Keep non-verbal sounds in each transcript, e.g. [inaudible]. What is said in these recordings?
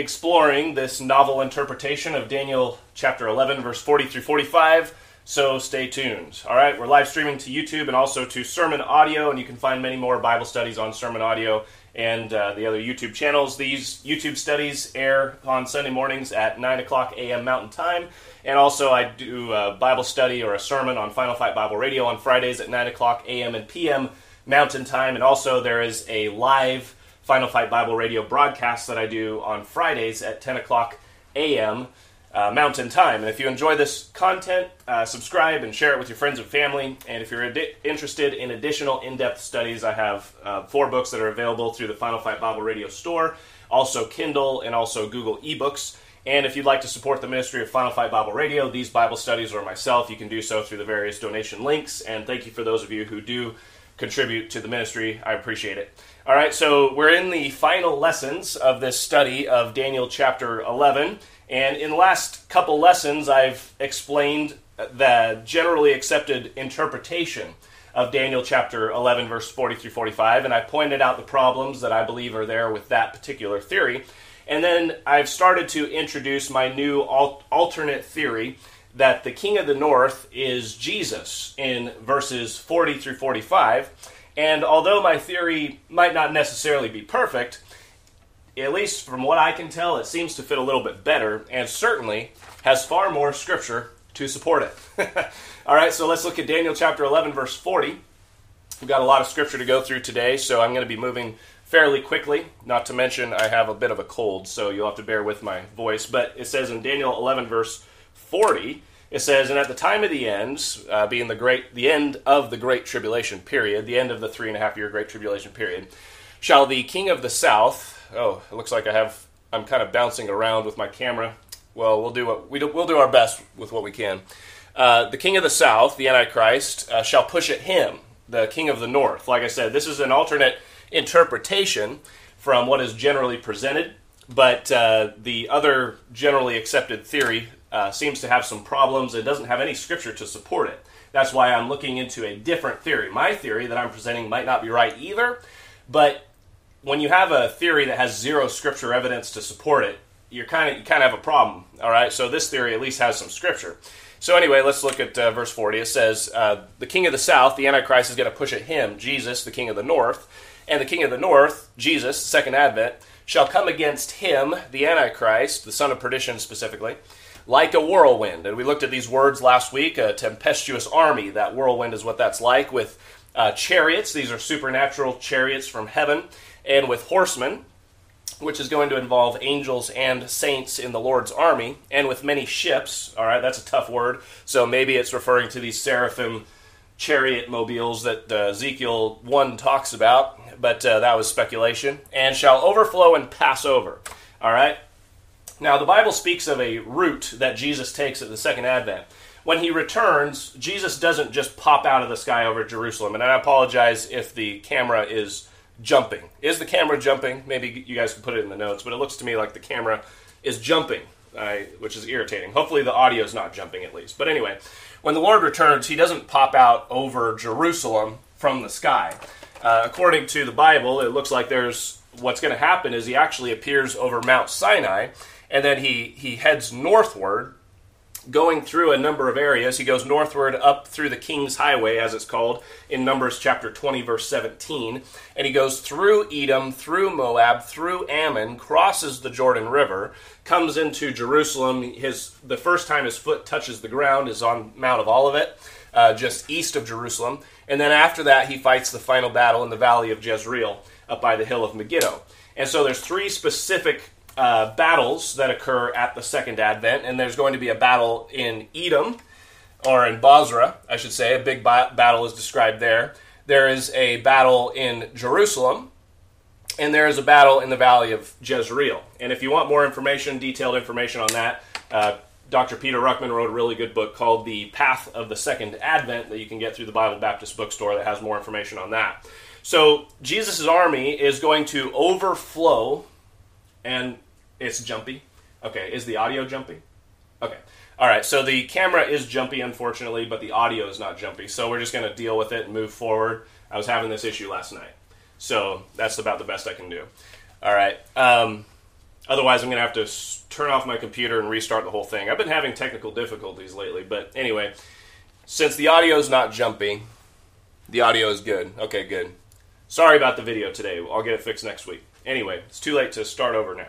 exploring this novel interpretation of Daniel chapter 11, verse 40 through 45. So stay tuned. All right, we're live streaming to YouTube and also to Sermon Audio, and you can find many more Bible studies on Sermon Audio and uh, the other YouTube channels. These YouTube studies air on Sunday mornings at 9 o'clock a.m. Mountain Time. And also, I do a Bible study or a sermon on Final Fight Bible Radio on Fridays at 9 o'clock a.m. and p.m. Mountain Time. And also, there is a live Final Fight Bible Radio broadcast that I do on Fridays at 10 o'clock a.m. Uh, Mountain Time. And if you enjoy this content, uh, subscribe and share it with your friends and family. And if you're adi- interested in additional in depth studies, I have uh, four books that are available through the Final Fight Bible Radio store, also Kindle, and also Google eBooks. And if you'd like to support the ministry of Final Fight Bible Radio, these Bible studies, or myself, you can do so through the various donation links. And thank you for those of you who do contribute to the ministry. I appreciate it. All right, so we're in the final lessons of this study of Daniel chapter 11. And in the last couple lessons, I've explained the generally accepted interpretation of Daniel chapter 11, verse 40 through 45. And I pointed out the problems that I believe are there with that particular theory. And then I've started to introduce my new al- alternate theory that the king of the north is Jesus in verses 40 through 45. And although my theory might not necessarily be perfect, at least from what I can tell, it seems to fit a little bit better and certainly has far more scripture to support it. [laughs] All right, so let's look at Daniel chapter 11, verse 40. We've got a lot of scripture to go through today, so I'm going to be moving fairly quickly. Not to mention, I have a bit of a cold, so you'll have to bear with my voice. But it says in Daniel 11, verse 40, it says, "And at the time of the ends, uh, being the great, the end of the great tribulation period, the end of the three and a half year great tribulation period, shall the king of the south." Oh, it looks like I have. I'm kind of bouncing around with my camera. Well, we'll do what we do, we'll do our best with what we can. Uh, the king of the south, the Antichrist, uh, shall push at him, the king of the north. Like I said, this is an alternate interpretation from what is generally presented, but uh, the other generally accepted theory uh, seems to have some problems. It doesn't have any scripture to support it. That's why I'm looking into a different theory. My theory that I'm presenting might not be right either, but when you have a theory that has zero scripture evidence to support it, you're kind of you kind of have a problem. All right, so this theory at least has some scripture. So anyway, let's look at uh, verse 40. It says, uh, "The king of the south, the Antichrist, is going to push at him, Jesus, the king of the north, and the king of the north, Jesus, second advent, shall come against him, the Antichrist, the son of perdition specifically, like a whirlwind." And we looked at these words last week. A tempestuous army. That whirlwind is what that's like with uh, chariots. These are supernatural chariots from heaven, and with horsemen which is going to involve angels and saints in the Lord's army, and with many ships. All right, that's a tough word. So maybe it's referring to these seraphim chariot mobiles that uh, Ezekiel 1 talks about, but uh, that was speculation. And shall overflow and pass over. All right. Now, the Bible speaks of a route that Jesus takes at the second advent. When he returns, Jesus doesn't just pop out of the sky over Jerusalem. And I apologize if the camera is jumping. Is the camera jumping? Maybe you guys can put it in the notes, but it looks to me like the camera is jumping, which is irritating. Hopefully, the audio is not jumping at least. But anyway, when the Lord returns, he doesn't pop out over Jerusalem from the sky. Uh, according to the Bible, it looks like there's what's going to happen is he actually appears over Mount Sinai, and then he he heads northward going through a number of areas. He goes northward up through the King's Highway, as it's called in Numbers chapter 20, verse 17. And he goes through Edom, through Moab, through Ammon, crosses the Jordan River, comes into Jerusalem. His The first time his foot touches the ground is on Mount of Olivet, uh, just east of Jerusalem. And then after that, he fights the final battle in the valley of Jezreel, up by the hill of Megiddo. And so there's three specific uh, battles that occur at the second advent, and there's going to be a battle in Edom, or in Bozrah, I should say. A big ba- battle is described there. There is a battle in Jerusalem, and there is a battle in the valley of Jezreel. And if you want more information, detailed information on that, uh, Dr. Peter Ruckman wrote a really good book called The Path of the Second Advent that you can get through the Bible Baptist bookstore that has more information on that. So, Jesus' army is going to overflow and it's jumpy. Okay, is the audio jumpy? Okay. All right, so the camera is jumpy, unfortunately, but the audio is not jumpy. So we're just going to deal with it and move forward. I was having this issue last night. So that's about the best I can do. All right. Um, otherwise, I'm going to have to s- turn off my computer and restart the whole thing. I've been having technical difficulties lately, but anyway, since the audio is not jumpy, the audio is good. Okay, good. Sorry about the video today. I'll get it fixed next week. Anyway, it's too late to start over now.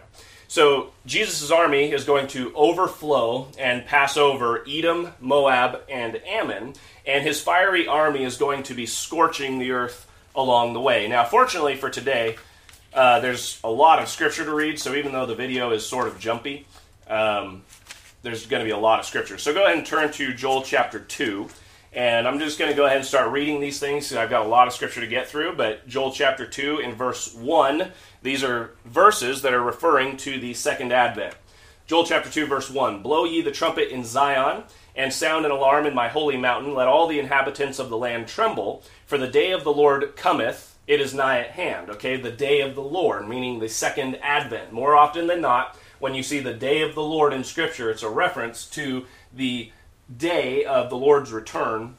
So, Jesus' army is going to overflow and pass over Edom, Moab, and Ammon, and his fiery army is going to be scorching the earth along the way. Now, fortunately for today, uh, there's a lot of scripture to read, so even though the video is sort of jumpy, um, there's going to be a lot of scripture. So go ahead and turn to Joel chapter 2. And I'm just going to go ahead and start reading these things I've got a lot of scripture to get through. But Joel chapter 2 in verse 1, these are verses that are referring to the second advent. Joel chapter 2, verse 1 Blow ye the trumpet in Zion, and sound an alarm in my holy mountain. Let all the inhabitants of the land tremble, for the day of the Lord cometh, it is nigh at hand. Okay, the day of the Lord, meaning the second advent. More often than not, when you see the day of the Lord in Scripture, it's a reference to the day of the Lord's return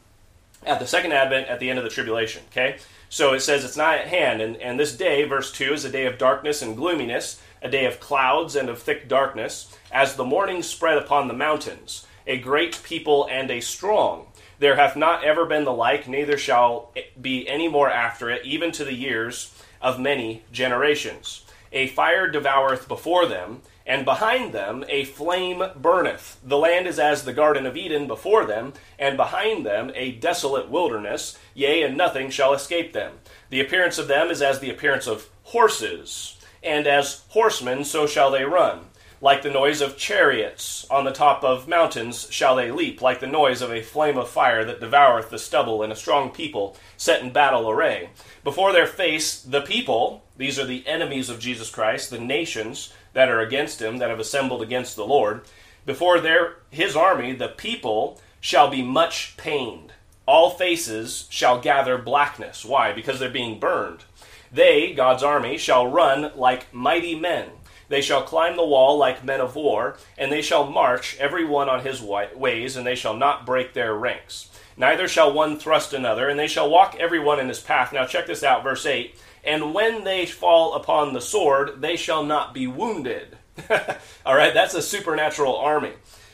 at the second advent at the end of the tribulation. Okay? So it says it's not at hand. And, and this day, verse 2, is a day of darkness and gloominess, a day of clouds and of thick darkness, as the morning spread upon the mountains, a great people and a strong. There hath not ever been the like, neither shall be any more after it, even to the years of many generations. A fire devoureth before them, and behind them a flame burneth. The land is as the Garden of Eden before them, and behind them a desolate wilderness, yea, and nothing shall escape them. The appearance of them is as the appearance of horses, and as horsemen so shall they run. Like the noise of chariots on the top of mountains shall they leap, like the noise of a flame of fire that devoureth the stubble, and a strong people set in battle array. Before their face, the people, these are the enemies of Jesus Christ, the nations that are against him, that have assembled against the Lord, before their his army, the people shall be much pained. All faces shall gather blackness. Why? Because they're being burned. They, God's army, shall run like mighty men. They shall climb the wall like men of war, and they shall march every one on his ways, and they shall not break their ranks. Neither shall one thrust another, and they shall walk every one in his path. Now check this out, verse 8. And when they fall upon the sword, they shall not be wounded. [laughs] All right, that's a supernatural army.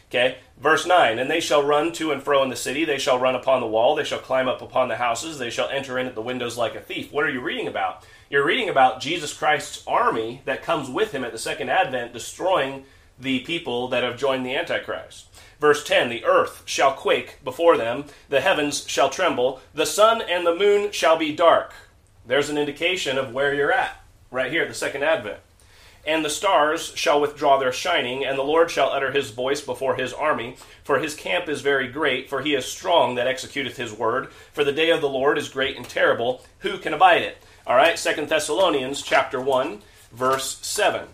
Okay, verse 9 And they shall run to and fro in the city, they shall run upon the wall, they shall climb up upon the houses, they shall enter in at the windows like a thief. What are you reading about? You're reading about Jesus Christ's army that comes with him at the second advent, destroying the people that have joined the Antichrist. Verse 10 The earth shall quake before them, the heavens shall tremble, the sun and the moon shall be dark. There's an indication of where you're at, right here, the second advent. And the stars shall withdraw their shining, and the Lord shall utter his voice before his army. For his camp is very great, for he is strong that executeth his word. For the day of the Lord is great and terrible. Who can abide it? All right, Second Thessalonians chapter 1, verse 7.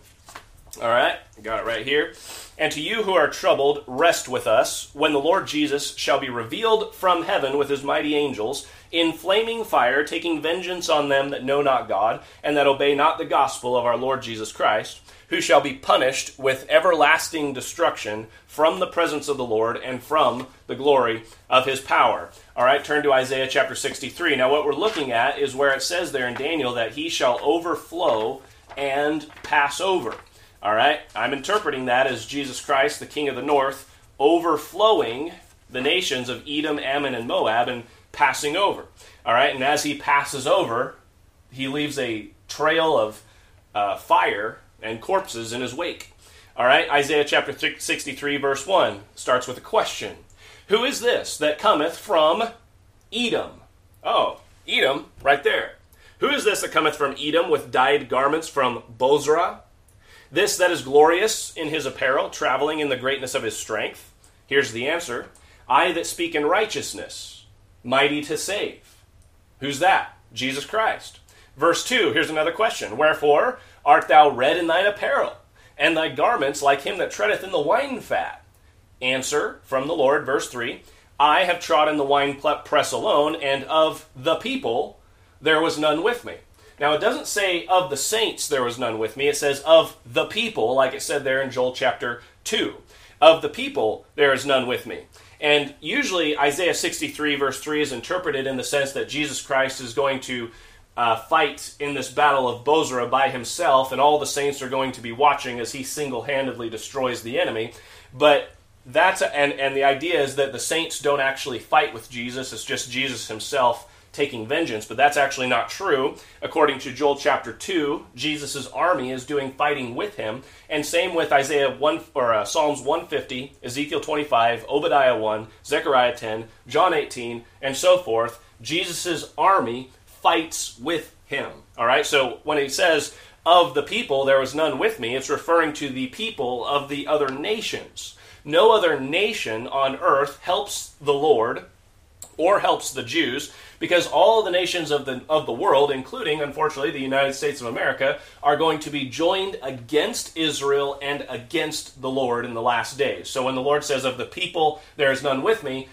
All right, got it right here. And to you who are troubled, rest with us when the Lord Jesus shall be revealed from heaven with his mighty angels in flaming fire, taking vengeance on them that know not God and that obey not the gospel of our Lord Jesus Christ, who shall be punished with everlasting destruction from the presence of the Lord and from the glory of his power. All right, turn to Isaiah chapter 63. Now, what we're looking at is where it says there in Daniel that he shall overflow and pass over. All right, I'm interpreting that as Jesus Christ, the King of the North, overflowing the nations of Edom, Ammon, and Moab and passing over. All right, and as he passes over, he leaves a trail of uh, fire and corpses in his wake. All right, Isaiah chapter 63, verse 1 starts with a question Who is this that cometh from Edom? Oh, Edom, right there. Who is this that cometh from Edom with dyed garments from Bozrah? This that is glorious in his apparel, traveling in the greatness of his strength? Here's the answer I that speak in righteousness, mighty to save. Who's that? Jesus Christ. Verse 2, here's another question Wherefore art thou red in thine apparel, and thy garments like him that treadeth in the wine fat? Answer from the Lord, verse 3 I have trodden the wine press alone, and of the people there was none with me. Now, it doesn't say of the saints there was none with me. It says of the people, like it said there in Joel chapter 2. Of the people there is none with me. And usually Isaiah 63, verse 3, is interpreted in the sense that Jesus Christ is going to uh, fight in this battle of Bozrah by himself, and all the saints are going to be watching as he single handedly destroys the enemy. But that's a, and and the idea is that the saints don't actually fight with Jesus; it's just Jesus himself taking vengeance. But that's actually not true. According to Joel chapter two, Jesus' army is doing fighting with him, and same with Isaiah one or uh, Psalms one fifty, Ezekiel twenty five, Obadiah one, Zechariah ten, John eighteen, and so forth. Jesus' army fights with him. All right. So when he says of the people there was none with me, it's referring to the people of the other nations. No other nation on earth helps the Lord or helps the Jews because all the nations of the of the world including unfortunately the United States of America are going to be joined against Israel and against the Lord in the last days. So when the Lord says of the people there is none with me,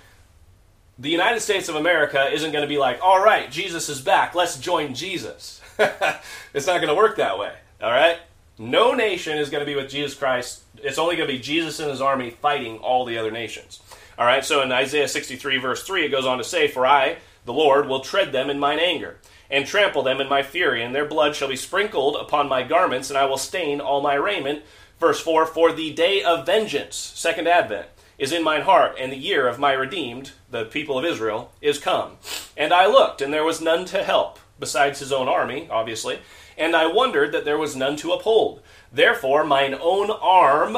the United States of America isn't going to be like, "All right, Jesus is back. Let's join Jesus." [laughs] it's not going to work that way. All right? No nation is going to be with Jesus Christ. It's only going to be Jesus and his army fighting all the other nations. All right, so in Isaiah 63, verse 3, it goes on to say, For I, the Lord, will tread them in mine anger, and trample them in my fury, and their blood shall be sprinkled upon my garments, and I will stain all my raiment. Verse 4 For the day of vengeance, second advent, is in mine heart, and the year of my redeemed, the people of Israel, is come. And I looked, and there was none to help, besides his own army, obviously and I wondered that there was none to uphold. Therefore, mine own arm,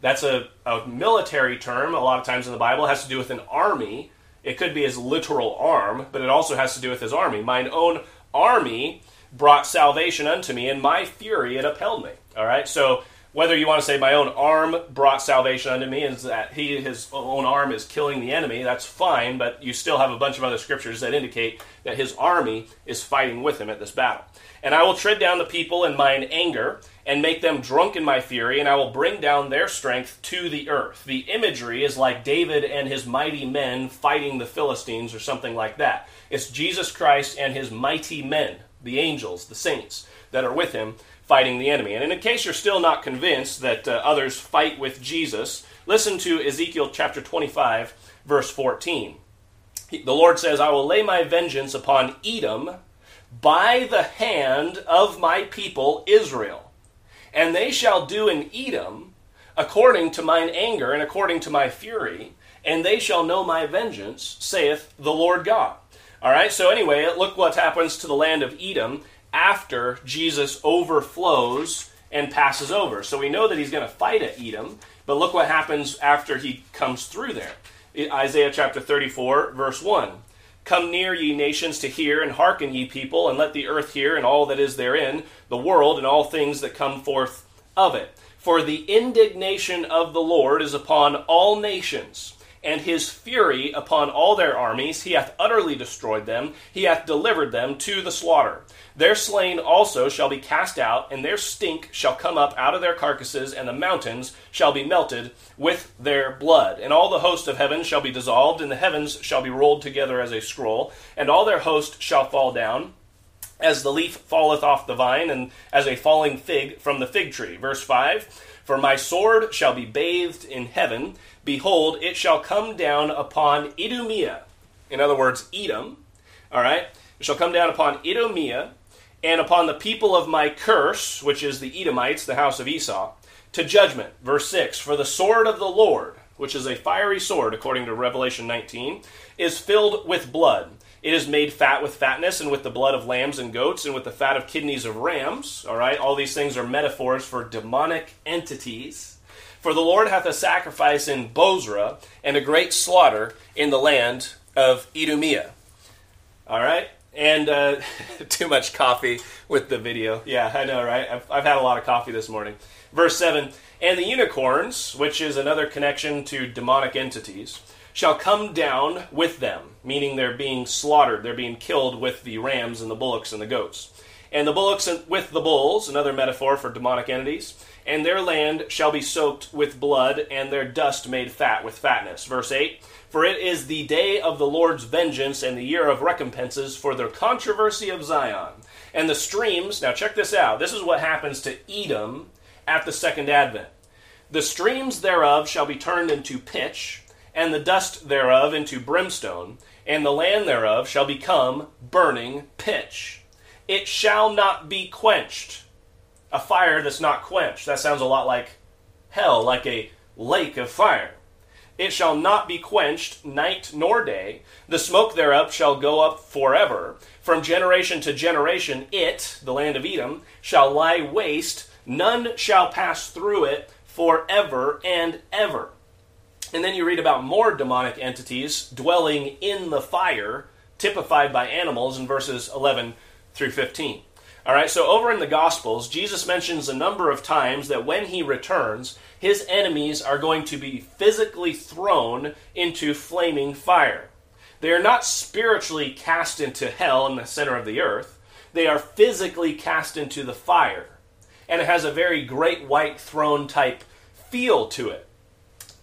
that's a, a military term, a lot of times in the Bible, has to do with an army. It could be his literal arm, but it also has to do with his army. Mine own army brought salvation unto me, and my fury it upheld me. All right, so whether you want to say my own arm brought salvation unto me, is that he his own arm is killing the enemy, that's fine, but you still have a bunch of other scriptures that indicate that his army is fighting with him at this battle. And I will tread down the people in mine anger, and make them drunk in my fury, and I will bring down their strength to the earth. The imagery is like David and his mighty men fighting the Philistines, or something like that. It's Jesus Christ and his mighty men, the angels, the saints, that are with him fighting the enemy. And in case you're still not convinced that uh, others fight with Jesus, listen to Ezekiel chapter 25, verse 14. The Lord says, I will lay my vengeance upon Edom by the hand of my people Israel. And they shall do in Edom according to mine anger and according to my fury, and they shall know my vengeance, saith the Lord God. All right, so anyway, look what happens to the land of Edom after Jesus overflows and passes over. So we know that he's going to fight at Edom, but look what happens after he comes through there. Isaiah chapter 34, verse 1. Come near, ye nations, to hear, and hearken, ye people, and let the earth hear, and all that is therein, the world, and all things that come forth of it. For the indignation of the Lord is upon all nations, and his fury upon all their armies. He hath utterly destroyed them, he hath delivered them to the slaughter. Their slain also shall be cast out, and their stink shall come up out of their carcasses, and the mountains shall be melted with their blood. And all the host of heaven shall be dissolved, and the heavens shall be rolled together as a scroll, and all their host shall fall down. As the leaf falleth off the vine, and as a falling fig from the fig tree. Verse 5 For my sword shall be bathed in heaven. Behold, it shall come down upon Idumea. In other words, Edom. All right? It shall come down upon Idumea and upon the people of my curse, which is the Edomites, the house of Esau, to judgment. Verse 6 For the sword of the Lord, which is a fiery sword, according to Revelation 19, is filled with blood. It is made fat with fatness, and with the blood of lambs and goats, and with the fat of kidneys of rams. All right, all these things are metaphors for demonic entities. For the Lord hath a sacrifice in Bozrah, and a great slaughter in the land of Idumea. All right, and uh, [laughs] too much coffee with the video. Yeah, I know, right? I've, I've had a lot of coffee this morning. Verse 7 And the unicorns, which is another connection to demonic entities, shall come down with them, meaning they're being slaughtered, they're being killed with the rams and the bullocks and the goats. And the bullocks with the bulls, another metaphor for demonic entities, and their land shall be soaked with blood, and their dust made fat with fatness. Verse 8 for it is the day of the Lord's vengeance and the year of recompenses for the controversy of Zion. And the streams, now check this out. This is what happens to Edom at the second advent. The streams thereof shall be turned into pitch, and the dust thereof into brimstone, and the land thereof shall become burning pitch. it shall not be quenched. A fire that's not quenched. That sounds a lot like hell, like a lake of fire. It shall not be quenched night nor day. The smoke thereof shall go up forever. From generation to generation, it, the land of Edom, shall lie waste. None shall pass through it forever and ever. And then you read about more demonic entities dwelling in the fire, typified by animals in verses 11 through 15. All right, so over in the Gospels, Jesus mentions a number of times that when he returns, his enemies are going to be physically thrown into flaming fire. They are not spiritually cast into hell in the center of the earth, they are physically cast into the fire. And it has a very great white throne type feel to it.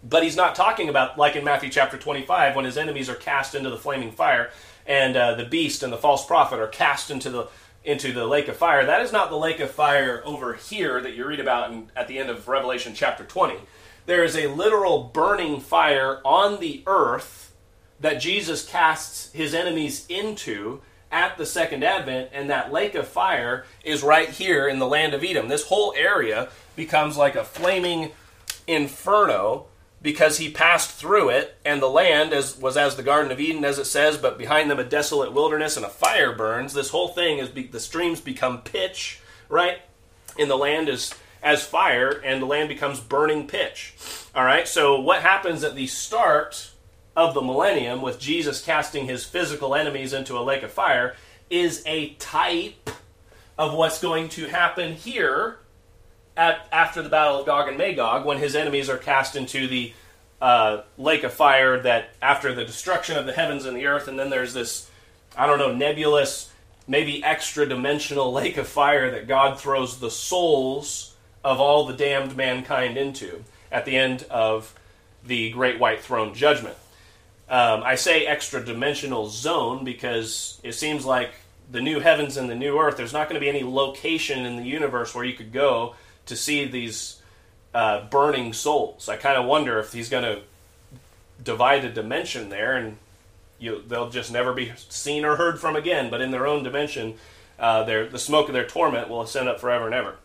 But he's not talking about, like in Matthew chapter 25, when his enemies are cast into the flaming fire and uh, the beast and the false prophet are cast into the into the lake of fire. That is not the lake of fire over here that you read about in, at the end of Revelation chapter 20. There is a literal burning fire on the earth that Jesus casts his enemies into at the second advent, and that lake of fire is right here in the land of Edom. This whole area becomes like a flaming inferno because he passed through it, and the land as, was as the Garden of Eden, as it says, but behind them a desolate wilderness and a fire burns. This whole thing is be, the streams become pitch, right? And the land is as fire, and the land becomes burning pitch. All right, so what happens at the start of the millennium with Jesus casting his physical enemies into a lake of fire is a type of what's going to happen here at, after the Battle of Gog and Magog, when his enemies are cast into the uh, lake of fire, that after the destruction of the heavens and the earth, and then there's this, I don't know, nebulous, maybe extra dimensional [laughs] lake of fire that God throws the souls of all the damned mankind into at the end of the great white throne judgment. Um, I say extra dimensional zone because it seems like the new heavens and the new earth, there's not going to be any location in the universe where you could go to see these uh, burning souls. I kind of wonder if he's going to divide a dimension there, and you, they'll just never be seen or heard from again. But in their own dimension, uh, the smoke of their torment will ascend up forever and ever.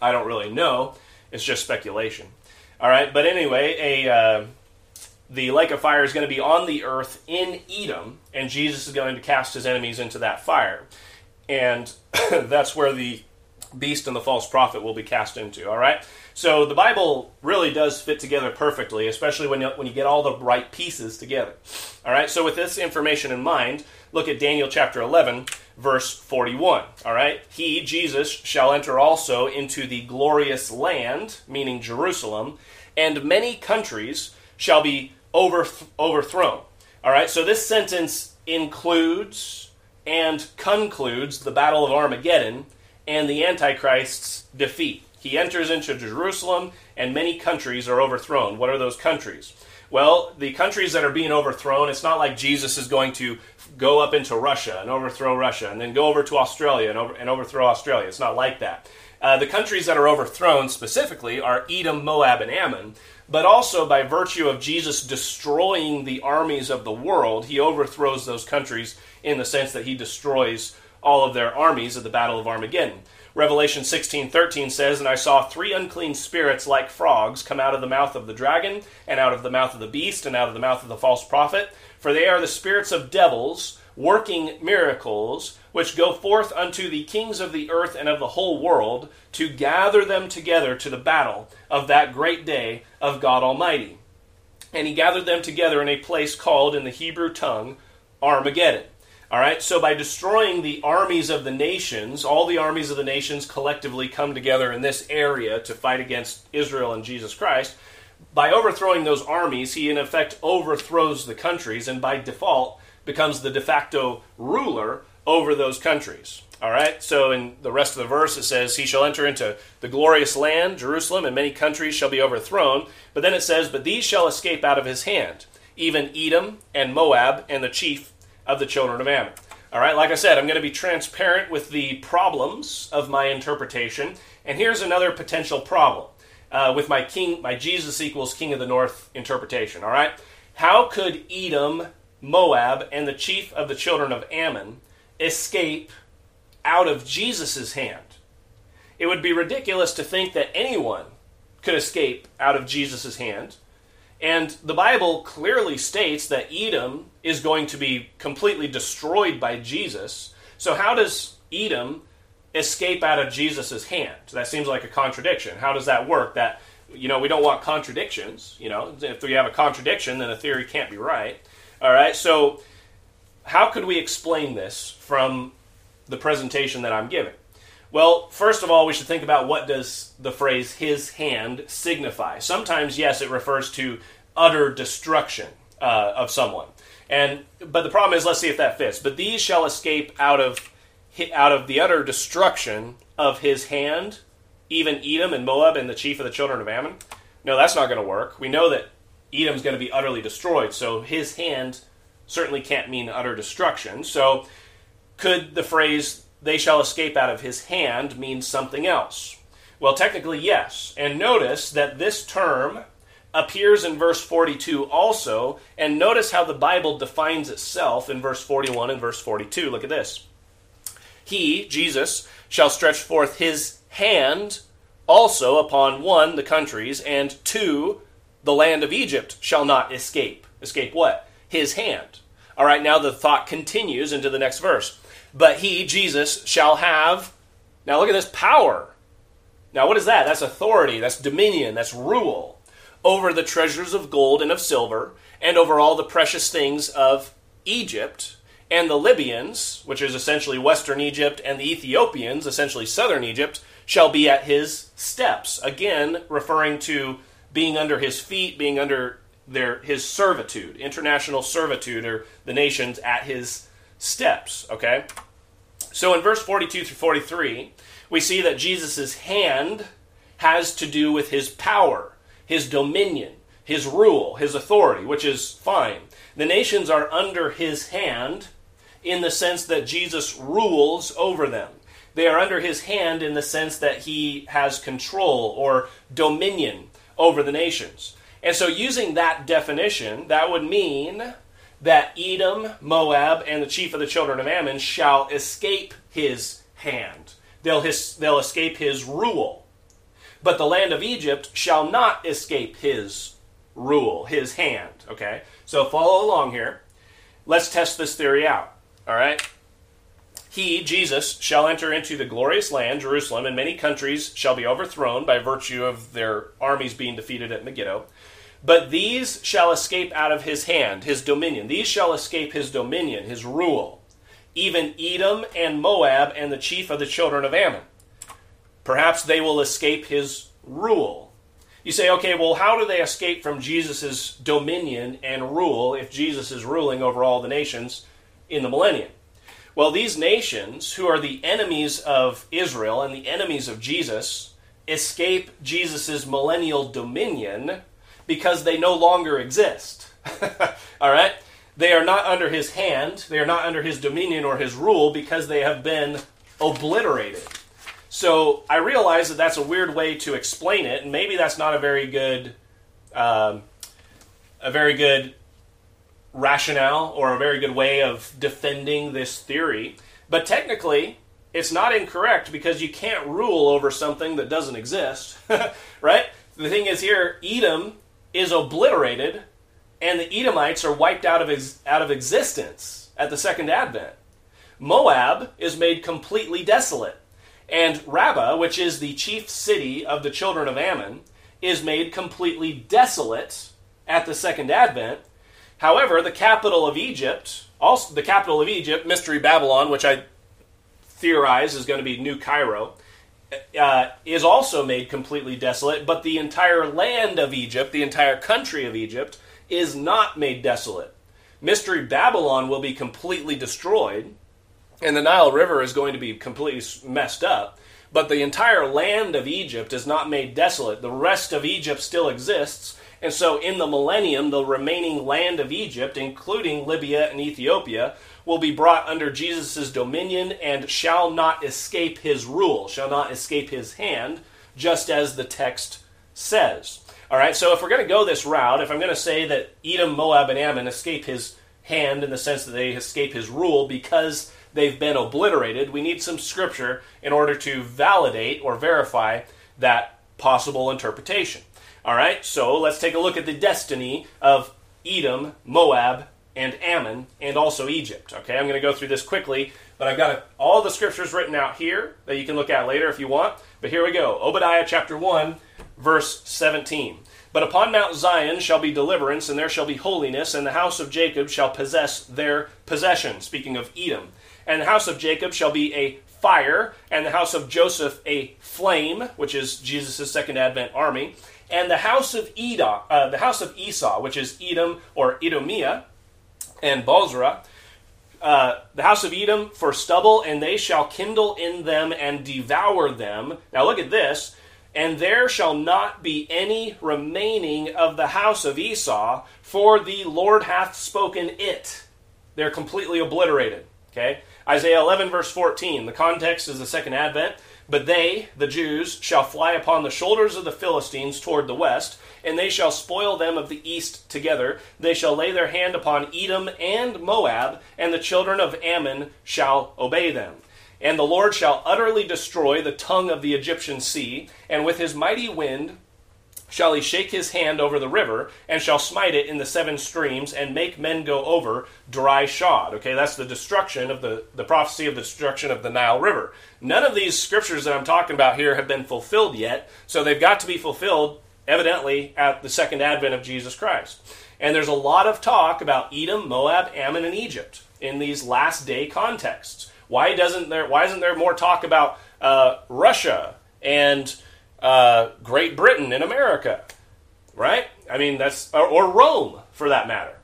I don't really know. It's just speculation. All right, but anyway, a uh, the lake of fire is going to be on the earth in Edom, and Jesus is going to cast his enemies into that fire, and [coughs] that's where the beast and the false prophet will be cast into. All right? So the Bible really does fit together perfectly, especially when you, when you get all the right pieces together. All right? So with this information in mind, look at Daniel chapter 11, verse 41. All right? He, Jesus, shall enter also into the glorious land, meaning Jerusalem, and many countries shall be overth- overthrown. All right? So this sentence includes and concludes the battle of Armageddon and the Antichrist's defeat. He enters into Jerusalem, and many countries are overthrown. What are those countries? Well, the countries that are being overthrown, it's not like Jesus is going to go up into Russia and overthrow Russia, and then go over to Australia and, over, and overthrow Australia. It's not like that. Uh, the countries that are overthrown specifically are Edom, Moab, and Ammon, but also by virtue of Jesus destroying the armies of the world, he overthrows those countries in the sense that he destroys all of their armies at the Battle of Armageddon. Revelation 16:13 says, "And I saw three unclean spirits like frogs come out of the mouth of the dragon, and out of the mouth of the beast, and out of the mouth of the false prophet, for they are the spirits of devils, working miracles, which go forth unto the kings of the earth and of the whole world, to gather them together to the battle of that great day of God Almighty." And he gathered them together in a place called in the Hebrew tongue Armageddon. All right, so by destroying the armies of the nations, all the armies of the nations collectively come together in this area to fight against Israel and Jesus Christ. By overthrowing those armies, he in effect overthrows the countries and by default becomes the de facto ruler over those countries. All right, so in the rest of the verse it says, He shall enter into the glorious land, Jerusalem, and many countries shall be overthrown. But then it says, But these shall escape out of his hand, even Edom and Moab and the chief of the children of Ammon. All right, like I said, I'm going to be transparent with the problems of my interpretation. And here's another potential problem uh, with my king, my Jesus equals King of the North interpretation. All right, how could Edom, Moab, and the chief of the children of Ammon escape out of Jesus' hand. It would be ridiculous to think that anyone could escape out of Jesus' hand. And the Bible clearly states that Edom is going to be completely destroyed by Jesus. So, how does Edom escape out of Jesus' hand? That seems like a contradiction. How does that work? That, you know, we don't want contradictions. You know, if we have a contradiction, then a theory can't be right. All right, so how could we explain this from the presentation that I'm giving? Well, first of all, we should think about what does the phrase his hand signify. Sometimes, yes, it refers to utter destruction uh, of someone. And but the problem is, let's see if that fits. But these shall escape out of out of the utter destruction of his hand, even Edom and Moab and the chief of the children of Ammon. No, that's not going to work. We know that Edom's going to be utterly destroyed, so his hand certainly can't mean utter destruction. So, could the phrase they shall escape out of his hand mean something else? Well, technically, yes. And notice that this term appears in verse 42 also, and notice how the Bible defines itself in verse 41 and verse 42. Look at this. He, Jesus, shall stretch forth his hand also upon one, the countries, and two, the land of Egypt shall not escape. Escape what? His hand. All right, now the thought continues into the next verse. But he, Jesus, shall have, now look at this power. Now, what is that? That's authority, that's dominion, that's rule over the treasures of gold and of silver, and over all the precious things of Egypt. And the Libyans, which is essentially western Egypt, and the Ethiopians, essentially southern Egypt, shall be at his steps. Again, referring to being under his feet, being under their his servitude, international servitude, or the nations at his steps. Okay? So in verse 42 through 43, we see that Jesus' hand has to do with his power, his dominion, his rule, his authority, which is fine. The nations are under his hand in the sense that Jesus rules over them. They are under his hand in the sense that he has control or dominion over the nations. And so, using that definition, that would mean that Edom, Moab, and the chief of the children of Ammon shall escape his hand. They'll, his, they'll escape his rule. But the land of Egypt shall not escape his rule, his hand. Okay? So follow along here. Let's test this theory out. All right? He, Jesus, shall enter into the glorious land, Jerusalem, and many countries shall be overthrown by virtue of their armies being defeated at Megiddo. But these shall escape out of his hand, his dominion. These shall escape his dominion, his rule. Even Edom and Moab and the chief of the children of Ammon. Perhaps they will escape his rule. You say, okay, well, how do they escape from Jesus' dominion and rule if Jesus is ruling over all the nations in the millennium? Well, these nations, who are the enemies of Israel and the enemies of Jesus, escape Jesus' millennial dominion because they no longer exist. [laughs] All right? They are not under his hand, they are not under his dominion or his rule because they have been obliterated. So I realize that that's a weird way to explain it, and maybe that's not a very good, um, a very good rationale or a very good way of defending this theory. But technically, it's not incorrect because you can't rule over something that doesn't exist, [laughs] right? The thing is here, Edom is obliterated, and the Edomites are wiped out of, ex- out of existence at the second advent. Moab is made completely desolate, and Rabbah, which is the chief city of the children of Ammon, is made completely desolate at the second advent. However, the capital of Egypt, also the capital of Egypt, Mystery Babylon, which I theorize is going to be New Cairo, uh, is also made completely desolate, but the entire land of Egypt, the entire country of Egypt, is not made desolate. Mystery Babylon will be completely destroyed, and the Nile River is going to be completely messed up, but the entire land of Egypt is not made desolate. The rest of Egypt still exists, and so in the millennium, the remaining land of Egypt, including Libya and Ethiopia, will be brought under Jesus' dominion and shall not escape his rule, shall not escape his hand, just as the text says. All right, so if we're going to go this route, if I'm going to say that Edom, Moab, and Ammon escape his hand in the sense that they escape his rule because they've been obliterated. We need some scripture in order to validate or verify that possible interpretation. All right, so let's take a look at the destiny of Edom, Moab, and Ammon, and also Egypt. Okay, I'm going to go through this quickly, but I've got all the scriptures written out here that you can look at later if you want. But here we go Obadiah chapter 1, verse 17. But upon Mount Zion shall be deliverance, and there shall be holiness, and the house of Jacob shall possess their possession. Speaking of Edom. And the house of Jacob shall be a fire, and the house of Joseph a flame, which is Jesus' second advent army, and the house of Edom, uh, the house of Esau, which is Edom or Edomia, and Bozrah, uh, the house of Edom for stubble, and they shall kindle in them and devour them. Now look at this. And there shall not be any remaining of the house of Esau, for the Lord hath spoken it. They're completely obliterated. Okay? Isaiah 11, verse 14. The context is the second advent. But they, the Jews, shall fly upon the shoulders of the Philistines toward the west, and they shall spoil them of the east together. They shall lay their hand upon Edom and Moab, and the children of Ammon shall obey them. And the Lord shall utterly destroy the tongue of the Egyptian sea, and with his mighty wind shall he shake his hand over the river, and shall smite it in the seven streams, and make men go over dry shod. Okay, that's the destruction of the, the prophecy of the destruction of the Nile River. None of these scriptures that I'm talking about here have been fulfilled yet, so they've got to be fulfilled, evidently, at the second advent of Jesus Christ. And there's a lot of talk about Edom, Moab, Ammon, and Egypt in these last day contexts. Why doesn't there? Why isn't there more talk about uh, Russia and uh, Great Britain in America, right? I mean, that's or, or Rome for that matter.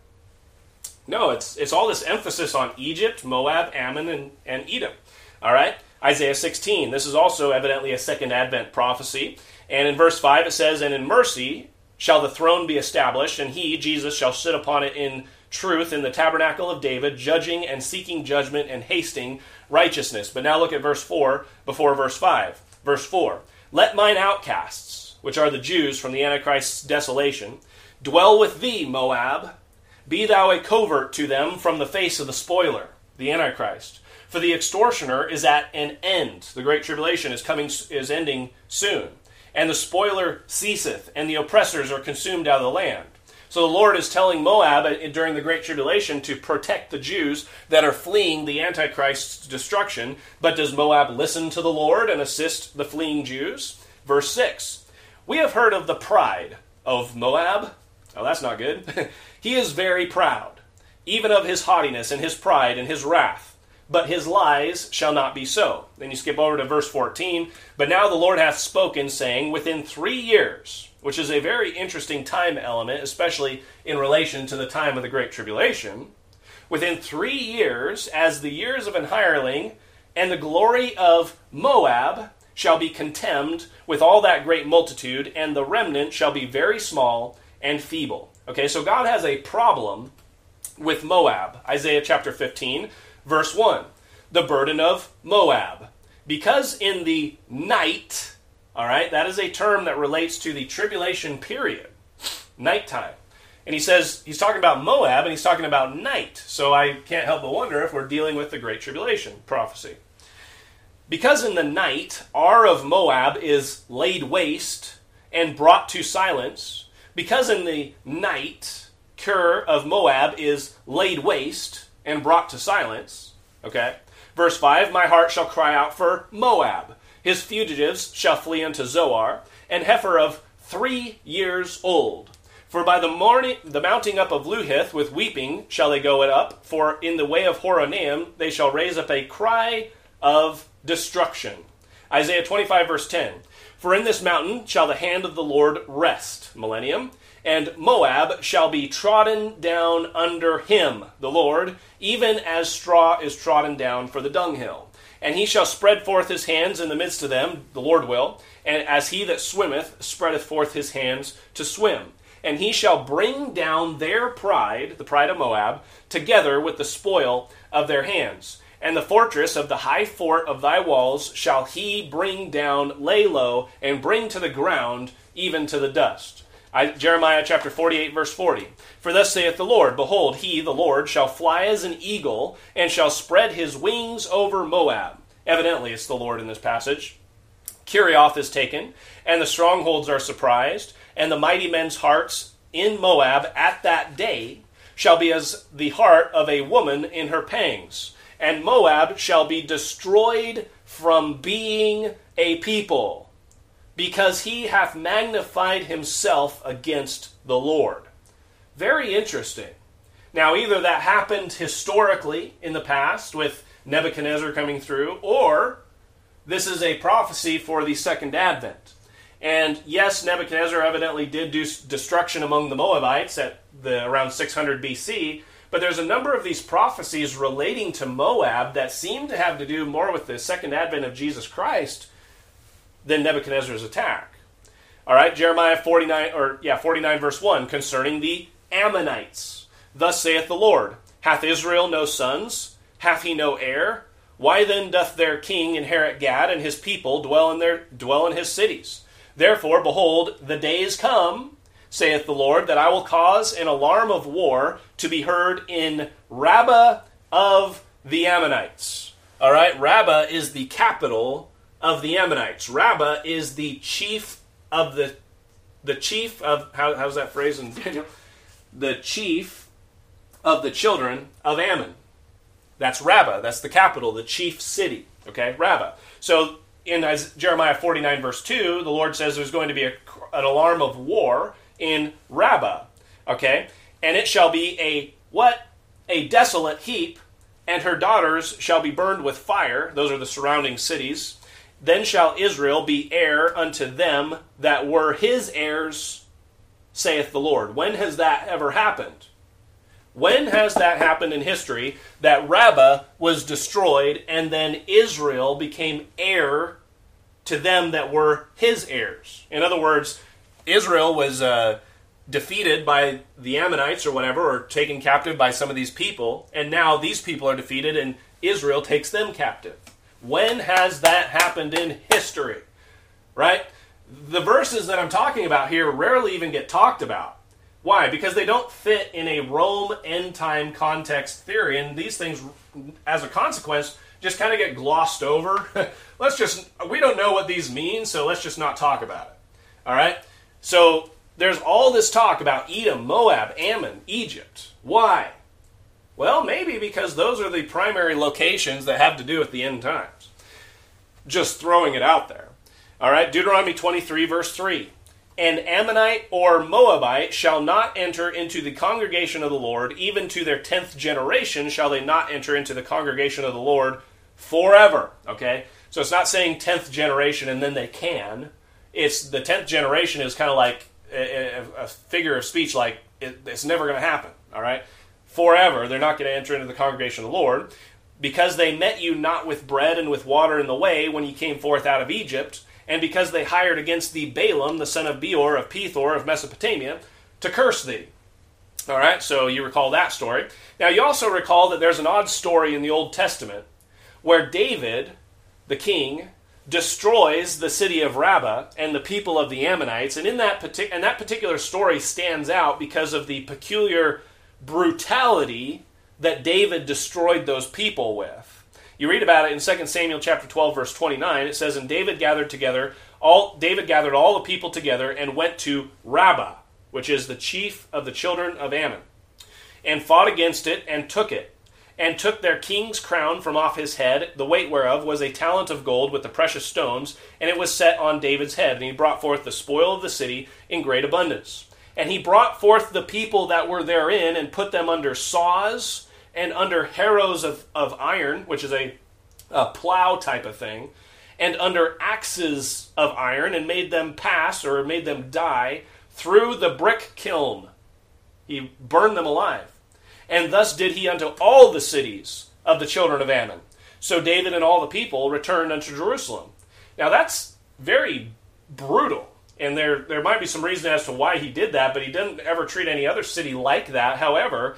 No, it's it's all this emphasis on Egypt, Moab, Ammon, and, and Edom. All right, Isaiah 16. This is also evidently a second advent prophecy. And in verse 5 it says, And in mercy shall the throne be established, and he, Jesus, shall sit upon it in truth in the tabernacle of David, judging and seeking judgment and hasting righteousness. But now look at verse 4 before verse 5. Verse 4 let mine outcasts, which are the Jews from the Antichrist's desolation, dwell with thee, Moab. Be thou a covert to them from the face of the spoiler, the Antichrist. For the extortioner is at an end. The great tribulation is coming is ending soon. And the spoiler ceaseth, and the oppressors are consumed out of the land. So the Lord is telling Moab uh, during the Great Tribulation to protect the Jews that are fleeing the Antichrist's destruction. But does Moab listen to the Lord and assist the fleeing Jews? Verse 6 We have heard of the pride of Moab. Oh, that's not good. [laughs] he is very proud, even of his haughtiness and his pride and his wrath. But his lies shall not be so. Then you skip over to verse 14. But now the Lord hath spoken, saying, Within three years which is a very interesting time element, especially in relation to the time of the Great Tribulation. Within three years, as the years of an hireling, and the glory of Moab shall be contemned with all that great multitude, and the remnant shall be very small and feeble. Okay, so God has a problem with Moab. Isaiah chapter 15, verse 1. The burden of Moab. Because in the night, all right, that is a term that relates to the tribulation period, nighttime. And he says he's talking about Moab and he's talking about night. So I can't help but wonder if we're dealing with the Great Tribulation prophecy. Because in the night, Ar of Moab is laid waste and brought to silence, because in the night, Kir of Moab is laid waste and brought to silence, okay? Verse 5 My heart shall cry out for Moab his fugitives shall flee unto Zoar, and heifer of three years old. For by the morning, the mounting up of Luhith with weeping shall they go it up. For in the way of Horonaim they shall raise up a cry of destruction. Isaiah 25 verse 10. For in this mountain shall the hand of the Lord rest. Millennium. And Moab shall be trodden down under him, the Lord, even as straw is trodden down for the dunghill. And he shall spread forth his hands in the midst of them, the Lord will, and as he that swimmeth spreadeth forth his hands to swim. And he shall bring down their pride, the pride of Moab, together with the spoil of their hands. And the fortress of the high fort of thy walls shall he bring down, lay low, and bring to the ground, even to the dust. I, Jeremiah chapter 48, verse 40. For thus saith the Lord Behold, he, the Lord, shall fly as an eagle, and shall spread his wings over Moab. Evidently, it's the Lord in this passage. Kerioth is taken, and the strongholds are surprised, and the mighty men's hearts in Moab at that day shall be as the heart of a woman in her pangs, and Moab shall be destroyed from being a people, because he hath magnified himself against the Lord. Very interesting. Now, either that happened historically in the past with Nebuchadnezzar coming through, or this is a prophecy for the second advent. And yes, Nebuchadnezzar evidently did do destruction among the Moabites at the around 600 BC, but there's a number of these prophecies relating to Moab that seem to have to do more with the second advent of Jesus Christ than Nebuchadnezzar's attack. All right, Jeremiah 49 or yeah, 49 verse 1 concerning the Ammonites. Thus saith the Lord, hath Israel no sons? Hath he no heir? Why then doth their king inherit Gad and his people dwell in their dwell in his cities? Therefore, behold, the days come, saith the Lord, that I will cause an alarm of war to be heard in Rabbah of the Ammonites. All right, Rabbah is the capital of the Ammonites. Rabbah is the chief of the the chief of how, how's that phrase in Daniel? The chief of the children of Ammon. That's Rabbah. That's the capital, the chief city. Okay, Rabbah. So in Jeremiah 49, verse 2, the Lord says there's going to be a, an alarm of war in Rabbah. Okay? And it shall be a what? A desolate heap, and her daughters shall be burned with fire. Those are the surrounding cities. Then shall Israel be heir unto them that were his heirs, saith the Lord. When has that ever happened? When has that happened in history that Rabbah was destroyed and then Israel became heir to them that were his heirs? In other words, Israel was uh, defeated by the Ammonites or whatever, or taken captive by some of these people, and now these people are defeated and Israel takes them captive. When has that happened in history? Right? The verses that I'm talking about here rarely even get talked about. Why? Because they don't fit in a Rome end time context theory, and these things, as a consequence, just kind of get glossed over. [laughs] let's just, we don't know what these mean, so let's just not talk about it. All right? So there's all this talk about Edom, Moab, Ammon, Egypt. Why? Well, maybe because those are the primary locations that have to do with the end times. Just throwing it out there. All right, Deuteronomy 23, verse 3. An Ammonite or Moabite shall not enter into the congregation of the Lord, even to their tenth generation shall they not enter into the congregation of the Lord forever. Okay? So it's not saying tenth generation and then they can. It's the tenth generation is kind of like a, a, figure of speech, like it, it's never going to happen. All right? Forever, they're not going to enter into the congregation of the Lord because they met you not with bread and with water in the way when you came forth out of Egypt and because they hired against thee Balaam, the son of Beor of Pethor of Mesopotamia, to curse thee. All right, so you recall that story. Now, you also recall that there's an odd story in the Old Testament where David, the king, destroys the city of Rabbah and the people of the Ammonites, and in that partic- and that particular story stands out because of the peculiar brutality that David destroyed those people with. You read about it in 2 Samuel chapter 12 verse 29. It says and David gathered together all David gathered all the people together and went to Rabbah, which is the chief of the children of Ammon, and fought against it and took it. And took their king's crown from off his head, the weight whereof was a talent of gold with the precious stones, and it was set on David's head. And he brought forth the spoil of the city in great abundance. And he brought forth the people that were therein, and put them under saws, and under harrows of, of iron, which is a, a plow type of thing, and under axes of iron, and made them pass or made them die through the brick kiln. He burned them alive. And thus did he unto all the cities of the children of Ammon. So David and all the people returned unto Jerusalem. Now that's very brutal. And there, there might be some reason as to why he did that, but he didn't ever treat any other city like that. However,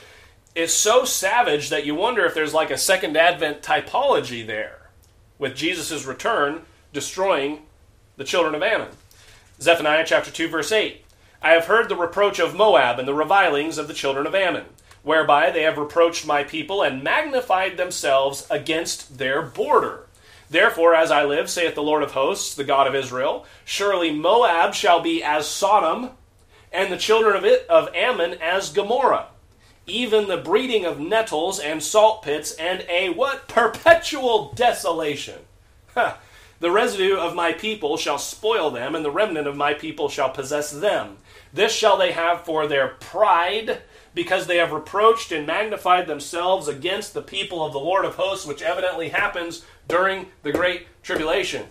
it's so savage that you wonder if there's like a second advent typology there with Jesus' return destroying the children of Ammon. Zephaniah chapter 2 verse 8. I have heard the reproach of Moab and the revilings of the children of Ammon, whereby they have reproached my people and magnified themselves against their border. Therefore, as I live, saith the Lord of hosts, the God of Israel, surely Moab shall be as Sodom, and the children of, it, of Ammon as Gomorrah even the breeding of nettles and salt pits, and a what? Perpetual desolation. The residue of my people shall spoil them, and the remnant of my people shall possess them. This shall they have for their pride, because they have reproached and magnified themselves against the people of the Lord of hosts, which evidently happens during the Great Tribulation.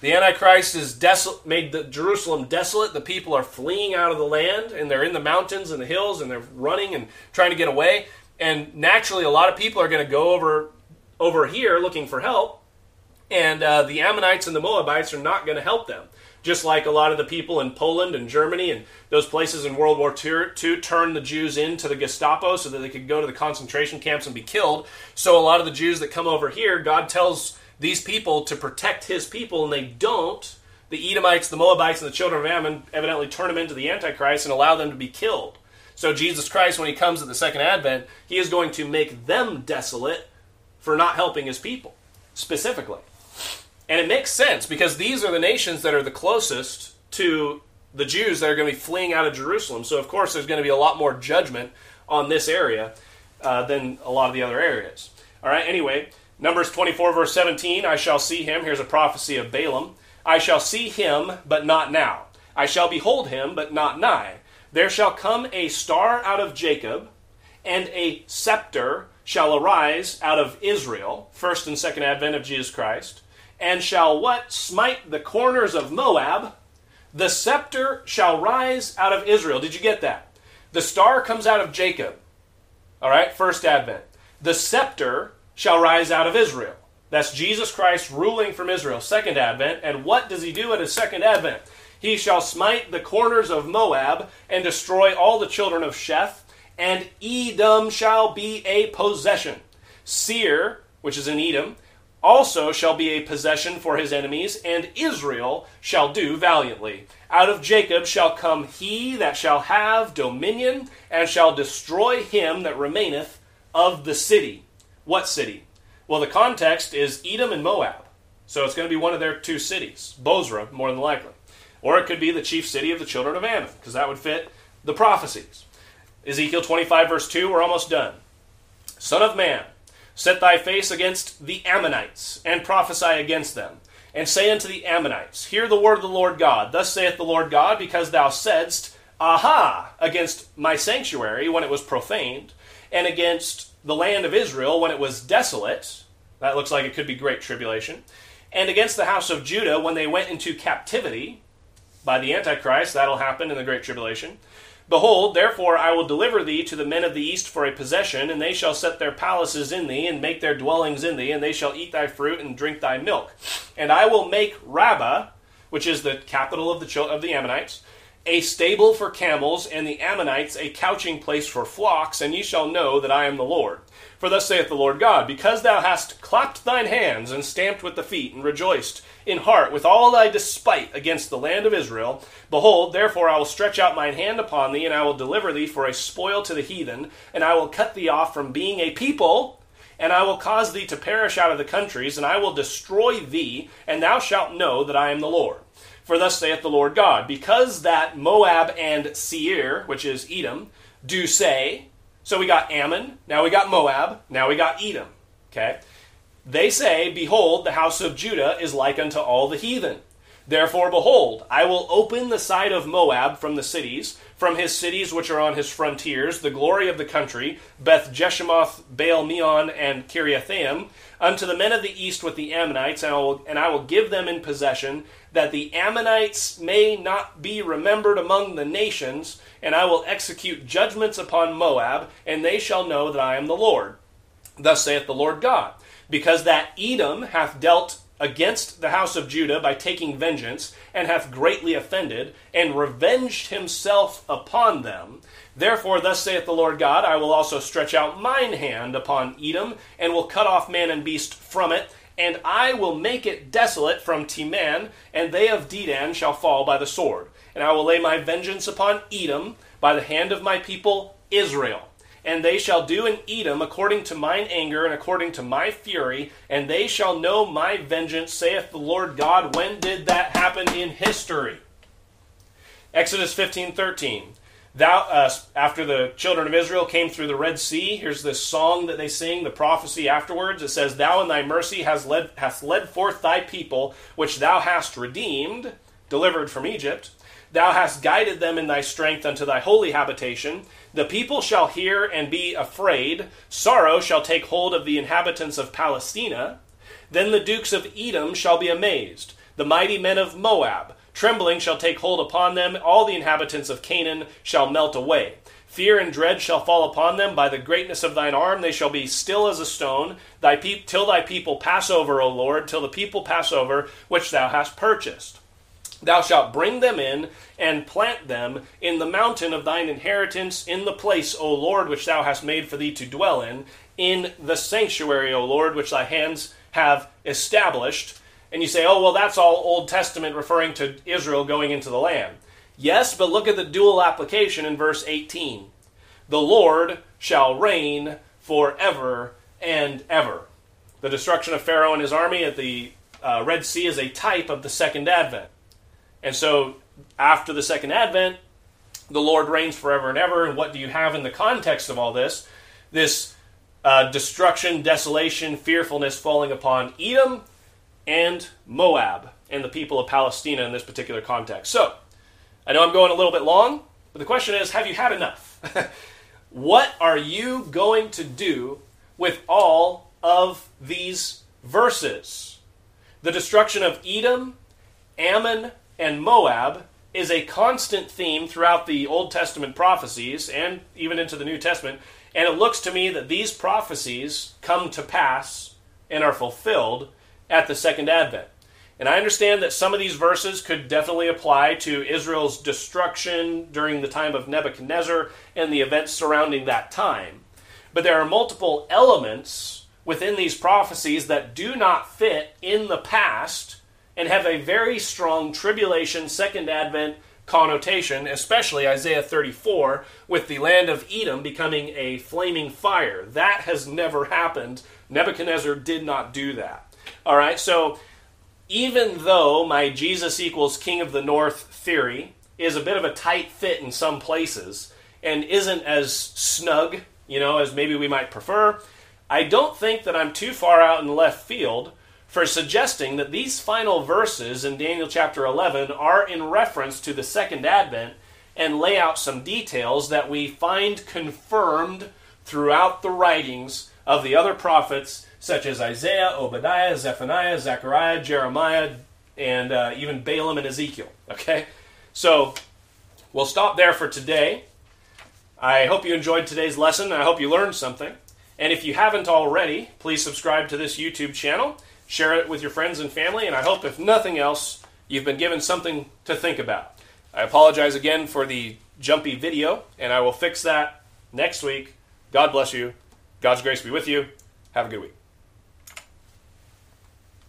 The Antichrist has made the Jerusalem desolate. The people are fleeing out of the land, and they're in the mountains and the hills, and they're running and trying to get away. And naturally, a lot of people are going to go over over here looking for help, and uh, the Ammonites and the Moabites are not going to help them. Just like a lot of the people in Poland and Germany and those places in World War II turned the Jews into the Gestapo so that they could go to the concentration camps and be killed. So a lot of the Jews that come over here, God tells these people to protect his people, and they don't, the Edomites, the Moabites, and the children of Ammon evidently turn them into the Antichrist and allow them to be killed. So Jesus Christ, when he comes at the second advent, he is going to make them desolate for not helping his people, specifically. And it makes sense because these are the nations that are the closest to the Jews that are going to be fleeing out of Jerusalem. So, of course, there's going to be a lot more judgment on this area uh, than a lot of the other areas. All right, anyway, Numbers 24, verse 17 I shall see him. Here's a prophecy of Balaam. I shall see him, but not now. I shall behold him, but not nigh. There shall come a star out of Jacob, and a scepter shall arise out of Israel, first and second advent of Jesus Christ, and shall what? Smite the corners of Moab. The scepter shall rise out of Israel. Did you get that? The star comes out of Jacob. All right, first advent. The scepter shall rise out of Israel. That's Jesus Christ ruling from Israel, second advent. And what does he do at his second advent? He shall smite the corners of Moab and destroy all the children of Sheth, and Edom shall be a possession. Seir, which is in Edom, also shall be a possession for his enemies, and Israel shall do valiantly. Out of Jacob shall come he that shall have dominion, and shall destroy him that remaineth of the city. What city? Well, the context is Edom and Moab. So it's going to be one of their two cities, Bozrah, more than likely. Or it could be the chief city of the children of Ammon, because that would fit the prophecies. Ezekiel 25, verse 2, we're almost done. Son of man, set thy face against the Ammonites, and prophesy against them. And say unto the Ammonites, Hear the word of the Lord God. Thus saith the Lord God, because thou saidst, Aha, against my sanctuary when it was profaned, and against the land of Israel when it was desolate. That looks like it could be great tribulation. And against the house of Judah when they went into captivity by the Antichrist. That'll happen in the great tribulation. Behold, therefore I will deliver thee to the men of the east for a possession, and they shall set their palaces in thee, and make their dwellings in thee, and they shall eat thy fruit and drink thy milk. And I will make Rabbah, which is the capital of the of the Ammonites, a stable for camels, and the Ammonites a couching place for flocks, and ye shall know that I am the Lord. For thus saith the Lord God, because thou hast clapped thine hands, and stamped with the feet, and rejoiced in heart with all thy despite against the land of Israel, behold, therefore I will stretch out mine hand upon thee, and I will deliver thee for a spoil to the heathen, and I will cut thee off from being a people, and I will cause thee to perish out of the countries, and I will destroy thee, and thou shalt know that I am the Lord. For thus saith the Lord God, because that Moab and Seir, which is Edom, do say, so we got Ammon, now we got Moab, now we got Edom. Okay? They say, Behold, the house of Judah is like unto all the heathen. Therefore, behold, I will open the side of Moab from the cities, from his cities which are on his frontiers, the glory of the country, Beth Jeshimoth, Baal Meon, and Kiriathaim, unto the men of the east with the Ammonites, and I, will, and I will give them in possession, that the Ammonites may not be remembered among the nations, and I will execute judgments upon Moab, and they shall know that I am the Lord. Thus saith the Lord God, because that Edom hath dealt against the house of Judah by taking vengeance, and hath greatly offended, and revenged himself upon them. Therefore, thus saith the Lord God, I will also stretch out mine hand upon Edom, and will cut off man and beast from it, and I will make it desolate from Teman, and they of Dedan shall fall by the sword. and I will lay my vengeance upon Edom by the hand of my people Israel. And they shall do in Edom according to mine anger and according to my fury, and they shall know my vengeance, saith the Lord God. When did that happen in history? Exodus 15 13. Thou, uh, after the children of Israel came through the Red Sea, here's this song that they sing, the prophecy afterwards. It says, Thou in thy mercy hast led, hast led forth thy people, which thou hast redeemed, delivered from Egypt. Thou hast guided them in thy strength unto thy holy habitation. The people shall hear and be afraid. Sorrow shall take hold of the inhabitants of Palestina. Then the dukes of Edom shall be amazed, the mighty men of Moab. Trembling shall take hold upon them. All the inhabitants of Canaan shall melt away. Fear and dread shall fall upon them. By the greatness of thine arm they shall be still as a stone. Thy pe- till thy people pass over, O Lord, till the people pass over which thou hast purchased. Thou shalt bring them in and plant them in the mountain of thine inheritance, in the place, O Lord, which thou hast made for thee to dwell in, in the sanctuary, O Lord, which thy hands have established. And you say, oh, well, that's all Old Testament referring to Israel going into the land. Yes, but look at the dual application in verse 18. The Lord shall reign forever and ever. The destruction of Pharaoh and his army at the uh, Red Sea is a type of the second advent. And so after the second advent, the Lord reigns forever and ever. And what do you have in the context of all this? This uh, destruction, desolation, fearfulness falling upon Edom and Moab and the people of Palestina in this particular context. So, I know I'm going a little bit long, but the question is have you had enough? [laughs] what are you going to do with all of these verses? The destruction of Edom, Ammon, and Moab is a constant theme throughout the Old Testament prophecies and even into the New Testament. And it looks to me that these prophecies come to pass and are fulfilled at the second advent. And I understand that some of these verses could definitely apply to Israel's destruction during the time of Nebuchadnezzar and the events surrounding that time. But there are multiple elements within these prophecies that do not fit in the past and have a very strong tribulation, second advent connotation, especially Isaiah 34, with the land of Edom becoming a flaming fire. That has never happened. Nebuchadnezzar did not do that. All right, so even though my Jesus equals King of the North theory is a bit of a tight fit in some places and isn't as snug, you know, as maybe we might prefer, I don't think that I'm too far out in left field for suggesting that these final verses in Daniel chapter 11 are in reference to the second advent and lay out some details that we find confirmed throughout the writings of the other prophets, such as Isaiah, Obadiah, Zephaniah, Zechariah, Jeremiah, and uh, even Balaam and Ezekiel. Okay? So we'll stop there for today. I hope you enjoyed today's lesson. I hope you learned something. And if you haven't already, please subscribe to this YouTube channel share it with your friends and family, and I hope, if nothing else, you've been given something to think about. I apologize again for the jumpy video, and I will fix that next week. God bless you. God's grace be with you. Have a good week.